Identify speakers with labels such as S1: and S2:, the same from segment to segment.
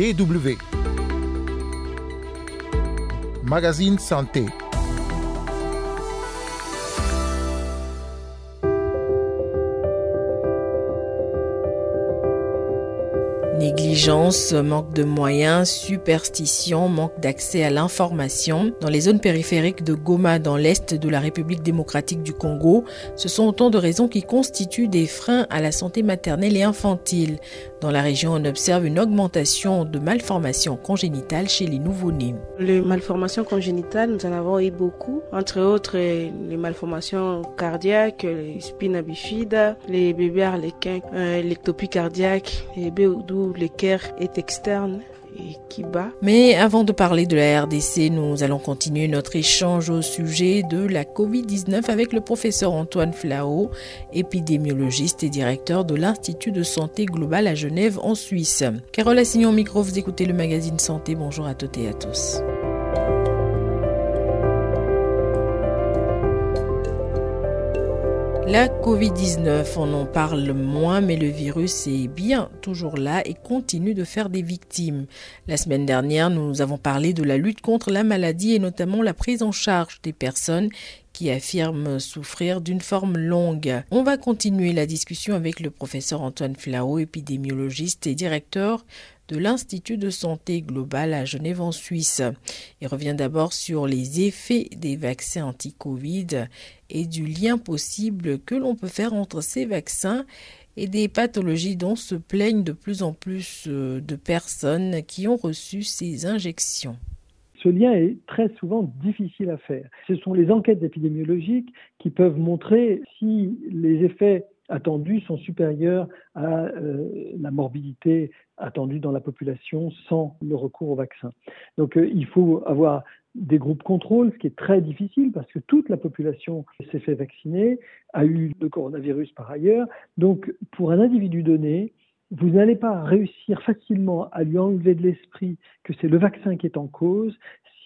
S1: DW. Magazine Santé.
S2: Négligence, manque de moyens, superstition, manque d'accès à l'information. Dans les zones périphériques de Goma, dans l'est de la République démocratique du Congo, ce sont autant de raisons qui constituent des freins à la santé maternelle et infantile. Dans la région, on observe une augmentation de malformations congénitales chez les nouveau-nés.
S3: Les malformations congénitales, nous en avons eu beaucoup, entre autres les malformations cardiaques, les spina bifida, les bébés arlequins, euh, l'ectopie cardiaque, les bébés d'où est externe et qui bat.
S2: Mais avant de parler de la RDC, nous allons continuer notre échange au sujet de la COVID-19 avec le professeur Antoine Flao, épidémiologiste et directeur de l'Institut de santé globale à Genève en Suisse. Carole Assignon micro, vous écoutez le magazine Santé. Bonjour à toutes et à tous. La Covid-19, on en parle moins, mais le virus est bien toujours là et continue de faire des victimes. La semaine dernière, nous avons parlé de la lutte contre la maladie et notamment la prise en charge des personnes qui affirment souffrir d'une forme longue. On va continuer la discussion avec le professeur Antoine Flao, épidémiologiste et directeur de l'Institut de santé globale à Genève en Suisse. Il revient d'abord sur les effets des vaccins anti-Covid et du lien possible que l'on peut faire entre ces vaccins et des pathologies dont se plaignent de plus en plus euh, de personnes qui ont reçu ces injections.
S4: Ce lien est très souvent difficile à faire. Ce sont les enquêtes épidémiologiques qui peuvent montrer si les effets attendus sont supérieurs à euh, la morbidité attendue dans la population sans le recours au vaccin. Donc euh, il faut avoir des groupes contrôle, ce qui est très difficile parce que toute la population s'est fait vacciner, a eu le coronavirus par ailleurs. Donc pour un individu donné, vous n'allez pas réussir facilement à lui enlever de l'esprit que c'est le vaccin qui est en cause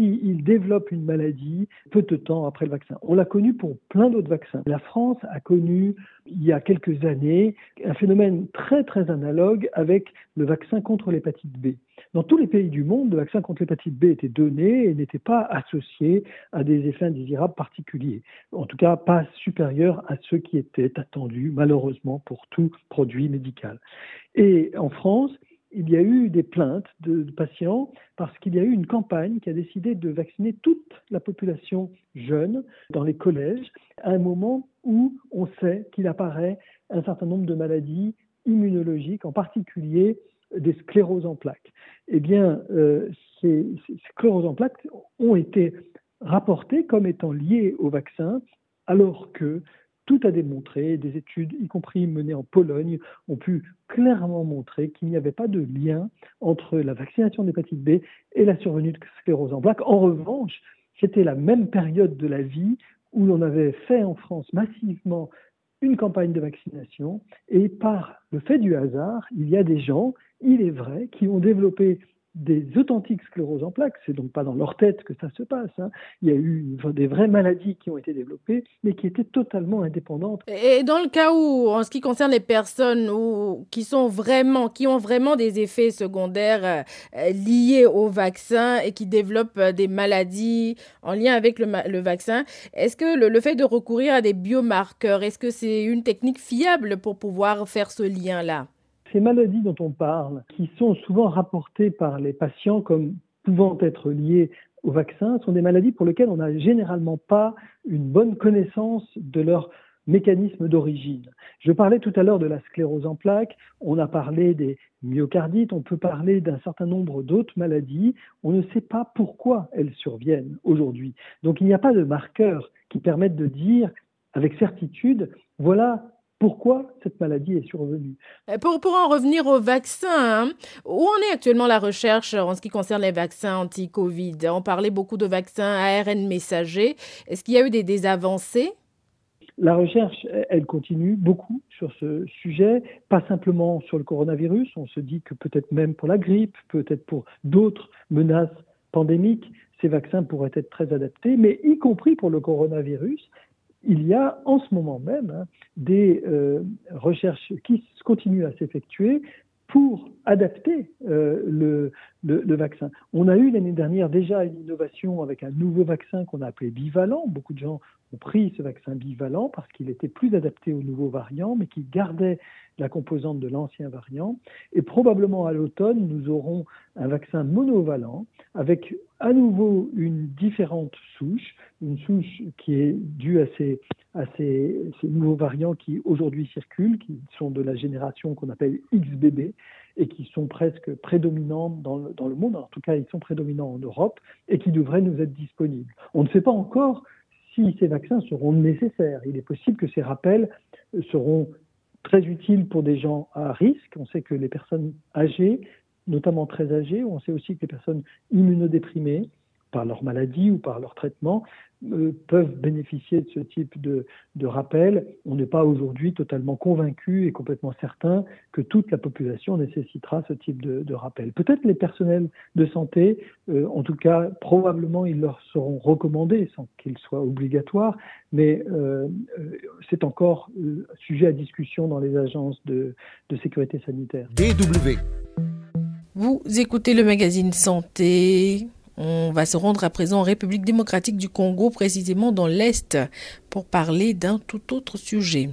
S4: s'il développe une maladie peu de temps après le vaccin. On l'a connu pour plein d'autres vaccins. La France a connu il y a quelques années un phénomène très très analogue avec le vaccin contre l'hépatite B. Dans tous les pays du monde, le vaccin contre l'hépatite B était donné et n'était pas associé à des effets indésirables particuliers. En tout cas, pas supérieurs à ceux qui étaient attendus, malheureusement, pour tout produit médical. Et en France, il y a eu des plaintes de, patients parce qu'il y a eu une campagne qui a décidé de vacciner toute la population jeune dans les collèges à un moment où on sait qu'il apparaît un certain nombre de maladies immunologiques, en particulier des scléroses en plaques. Eh bien, euh, ces, ces scléroses en plaques ont été rapportées comme étant liées au vaccin, alors que tout a démontré, des études, y compris menées en Pologne, ont pu clairement montrer qu'il n'y avait pas de lien entre la vaccination d'hépatite B et la survenue de sclérose en plaques. En revanche, c'était la même période de la vie où l'on avait fait en France massivement une campagne de vaccination et par le fait du hasard, il y a des gens, il est vrai, qui ont développé des authentiques scléroses en plaques, c'est donc pas dans leur tête que ça se passe. Hein. Il y a eu des vraies maladies qui ont été développées, mais qui étaient totalement indépendantes.
S2: Et dans le cas où, en ce qui concerne les personnes qui sont vraiment, qui ont vraiment des effets secondaires euh, liés au vaccin et qui développent euh, des maladies en lien avec le, vaccin, est-ce que le, le fait de recourir à des biomarqueurs, est-ce que c'est une technique fiable pour pouvoir faire ce lien-là?
S4: Ces maladies dont on parle, qui sont souvent rapportées par les patients comme pouvant être liées au vaccin, sont des maladies pour lesquelles on n'a généralement pas une bonne connaissance de leur mécanisme d'origine. Je parlais tout à l'heure de la sclérose en plaques, on a parlé des myocardites, on peut parler d'un certain nombre d'autres maladies, on ne sait pas pourquoi elles surviennent aujourd'hui. Donc il n'y a pas de marqueurs qui permettent de dire avec certitude, voilà pourquoi cette maladie est survenue?
S2: Euh, pour, pour en revenir au vaccin, hein, où en est actuellement la recherche en ce qui concerne les vaccins anti-Covid? On parlait beaucoup de vaccins ARN messagers. Est-ce qu'il y a eu des, des avancées?
S4: La recherche, elle continue beaucoup sur ce sujet, pas simplement sur le coronavirus, on se dit que peut-être même pour la grippe, peut-être pour d'autres menaces pandémiques, ces vaccins pourraient être très adaptés, mais y compris pour le coronavirus, il y a en ce moment même hein, des euh, recherches qui continuent à s'effectuer pour adapter euh, le, vaccin. On a eu l'année dernière déjà une innovation avec un nouveau vaccin qu'on a appelé bivalent. Beaucoup de gens ont pris ce vaccin bivalent parce qu'il était plus adapté au nouveau variant, mais qui gardait la composante de l'ancien variant. Et probablement à l'automne, nous aurons un vaccin monovalent avec à nouveau une différente souche, une souche qui est due à ces, à ces, nouveaux variants qui aujourd'hui circulent, qui sont de la génération qu'on appelle XBB et qui sont presque prédominants dans dans le monde, en tout cas ils sont prédominants en Europe et qui devraient nous être disponibles. On ne sait pas encore si ces vaccins seront nécessaires. Il est possible que ces rappels seront très utiles pour des gens à risque. On sait que les personnes âgées, notamment très âgées, on sait aussi que les personnes immunodéprimées, par leur maladie ou par leur traitement, euh, peuvent bénéficier de ce type de, de rappel. On n'est pas aujourd'hui totalement convaincu et complètement certain que toute la population nécessitera ce type de, de rappel. Peut-être les personnels de santé, euh, en tout cas, probablement ils leur seront recommandés sans qu'ils soient obligatoires, mais euh, euh c'est encore sujet à discussion dans les agences de, de sécurité sanitaire.
S1: DW.
S2: Vous écoutez le magazine Santé. On va se rendre à présent en République démocratique du Congo, précisément dans l'Est, pour parler d'un tout autre sujet.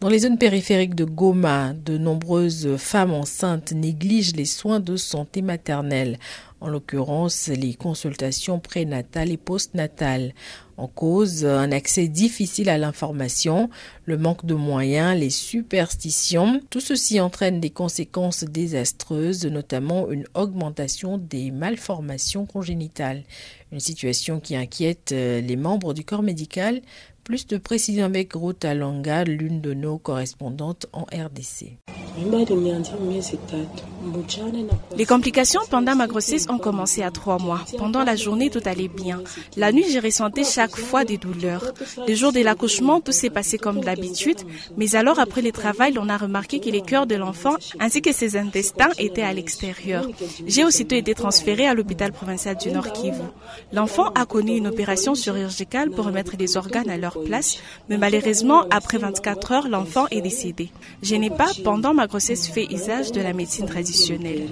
S2: Dans les zones périphériques de Goma, de nombreuses femmes enceintes négligent les soins de santé maternelle en l'occurrence les consultations prénatales et postnatales. En cause, un accès difficile à l'information, le manque de moyens, les superstitions. Tout ceci entraîne des conséquences désastreuses, notamment une augmentation des malformations congénitales. Une situation qui inquiète euh, les membres du corps médical. Plus de précision avec Ruta Langa, l'une de nos correspondantes en RDC.
S5: Les complications pendant ma grossesse ont commencé à trois mois. Pendant la journée, tout allait bien. La nuit, j'ai ressenti chaque fois des douleurs. Le jour de l'accouchement, tout s'est passé comme d'habitude. Mais alors, après le travail, on a remarqué que les cœurs de l'enfant ainsi que ses intestins étaient à l'extérieur. J'ai aussitôt été transférée à l'hôpital provincial du Nord Kivu. L'enfant a connu une opération chirurgicale pour remettre les organes à leur place, mais malheureusement, après 24 heures, l'enfant est décédé. Je n'ai pas, pendant ma grossesse, fait usage de la médecine traditionnelle.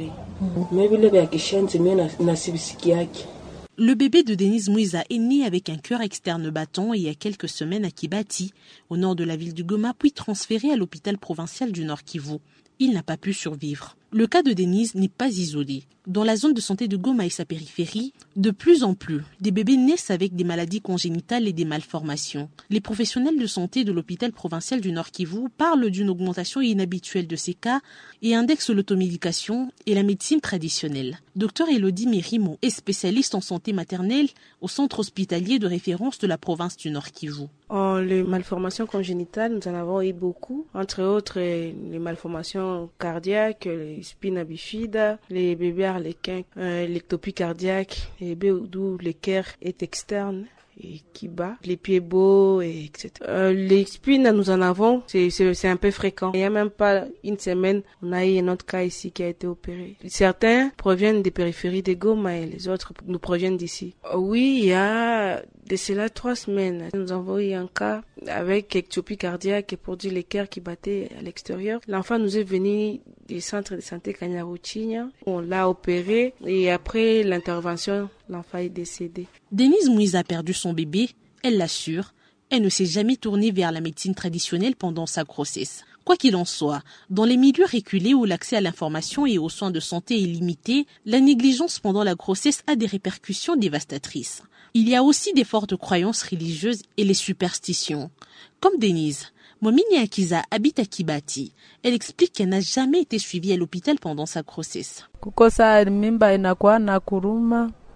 S6: Le bébé de Denise Mouiza est né avec un cœur externe battant il y a quelques semaines à Kibati, au nord de la ville du Goma, puis transféré à l'hôpital provincial du Nord Kivu. Il n'a pas pu survivre. Le cas de Denise n'est pas isolé. Dans la zone de santé de Goma et sa périphérie, de plus en plus, des bébés naissent avec des maladies congénitales et des malformations. Les professionnels de santé de l'hôpital provincial du Nord Kivu parlent d'une augmentation inhabituelle de ces cas et indexent l'automédication et la médecine traditionnelle. Docteur Elodie Mérimo est spécialiste en santé maternelle au centre hospitalier de référence de la province du Nord Kivu.
S3: En les malformations congénitales, nous en avons eu beaucoup, entre autres les malformations cardiaques, les spina bifida, les bébés arlequins, euh, l'ectopie cardiaque, les bébés l'équerre est externe et qui bat, les pieds beaux, et etc. Euh, les spines, nous en avons, c'est un peu fréquent. Il n'y a même pas une semaine, on a eu un autre cas ici qui a été opéré. Certains proviennent des périphéries de Goma et les autres nous proviennent d'ici. Oui, il y a de cela trois semaines, nous avons eu un cas avec ectopie cardiaque et produit l'équerre qui battait à l'extérieur. L'enfant nous est venu du centre de santé Kanyaruchinya. On l'a opéré et après l'intervention, l'enfant est décédé.
S6: Denise Mouise a perdu son bébé, elle l'assure. Elle ne s'est jamais tournée vers la médecine traditionnelle pendant sa grossesse. Quoi qu'il en soit, dans les milieux reculés où l'accès à l'information et aux soins de santé est limité, la négligence pendant la grossesse a des répercussions dévastatrices. Il y a aussi des fortes croyances religieuses et les superstitions. Comme Denise, Momini Akiza habite à Kibati. Elle explique qu'elle n'a jamais été suivie à l'hôpital pendant sa grossesse.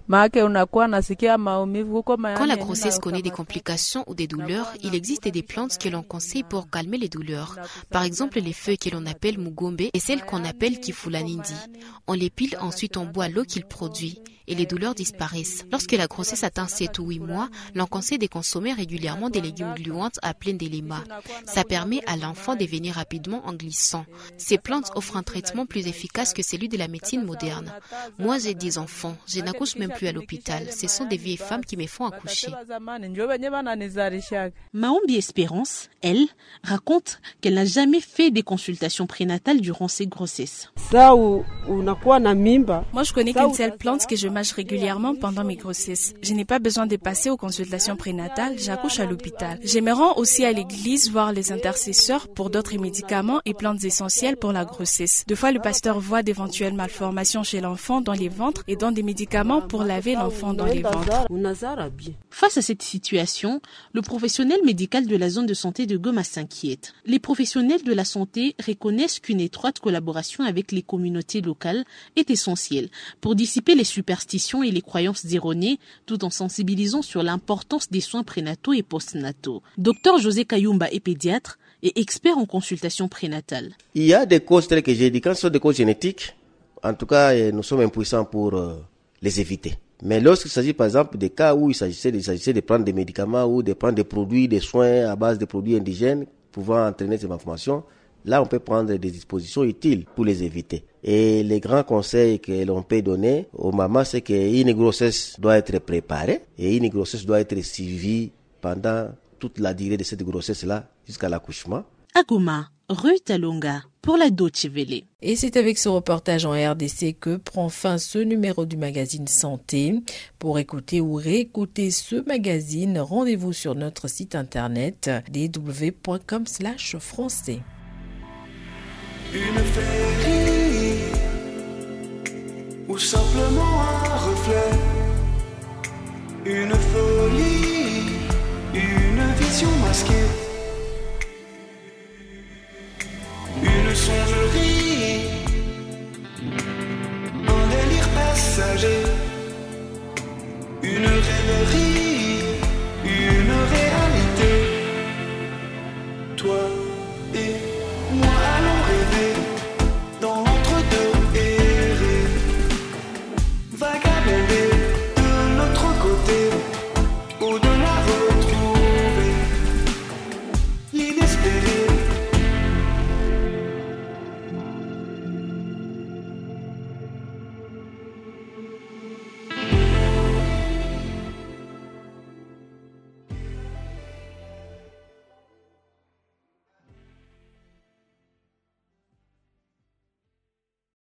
S7: Quand la grossesse connaît des complications ou des douleurs, il existe des plantes que l'on conseille pour calmer les douleurs. Par exemple, les feuilles que l'on appelle mugombe et celles qu'on appelle kifulanindi. On les pile, ensuite on boit l'eau qu'il produit et les douleurs disparaissent. Lorsque la grossesse atteint 7 ou 8 mois, l'on conseille de consommer régulièrement des légumes gluantes appelés des lémas. Ça permet à l'enfant de venir rapidement en glissant. Ces plantes offrent un traitement plus efficace que celui de la médecine moderne. Moi, j'ai des enfants. Je n'accouche même plus à l'hôpital. Ce sont des vieilles femmes qui me font accoucher.
S6: Maombi Espérance, elle, raconte qu'elle n'a jamais fait des consultations prénatales durant ses grossesses.
S5: Moi, je connais qu'une seule plante que je mâche régulièrement pendant mes grossesses. Je n'ai pas besoin de passer aux consultations prénatales, j'accouche à l'hôpital. Je me rends aussi à l'église voir les intercesseurs pour d'autres médicaments et plantes essentielles pour la grossesse. Deux fois, le pasteur voit d'éventuelles malformations chez l'enfant dans les ventres et donne des médicaments pour laver l'enfant dans les ventres.
S6: Face à cette situation, le professionnel médical de la zone de santé de Goma s'inquiète. Les professionnels de la santé reconnaissent qu'une étroite collaboration avec les communautés locales est essentielle pour dissiper les superstitions et les croyances erronées tout en sensibilisant sur l'importance des soins prénataux et postnataux. Docteur José Kayumba est pédiatre et expert en consultation prénatale.
S8: Il y a des causes telles que j'ai dit, quand ce sont des causes génétiques, en tout cas, nous sommes impuissants pour euh, les éviter. Mais lorsqu'il s'agit par exemple des cas où il s'agissait de, de prendre des médicaments ou de prendre des produits, des soins à base de produits indigènes pouvant entraîner ces malformations, là on peut prendre des dispositions utiles pour les éviter. Et les grands conseils que l'on peut donner aux mamans, c'est qu'une grossesse doit être préparée et une grossesse doit être suivie pendant toute la durée de cette grossesse-là jusqu'à l'accouchement.
S6: Ruth Alonga pour la Welle.
S2: Et c'est avec ce reportage en RDC que prend fin ce numéro du magazine Santé. Pour écouter ou réécouter ce magazine, rendez-vous sur notre site internet dw.com/français.
S9: Une féerie ou simplement un reflet, une folie, une vision masquée. Une rêverie,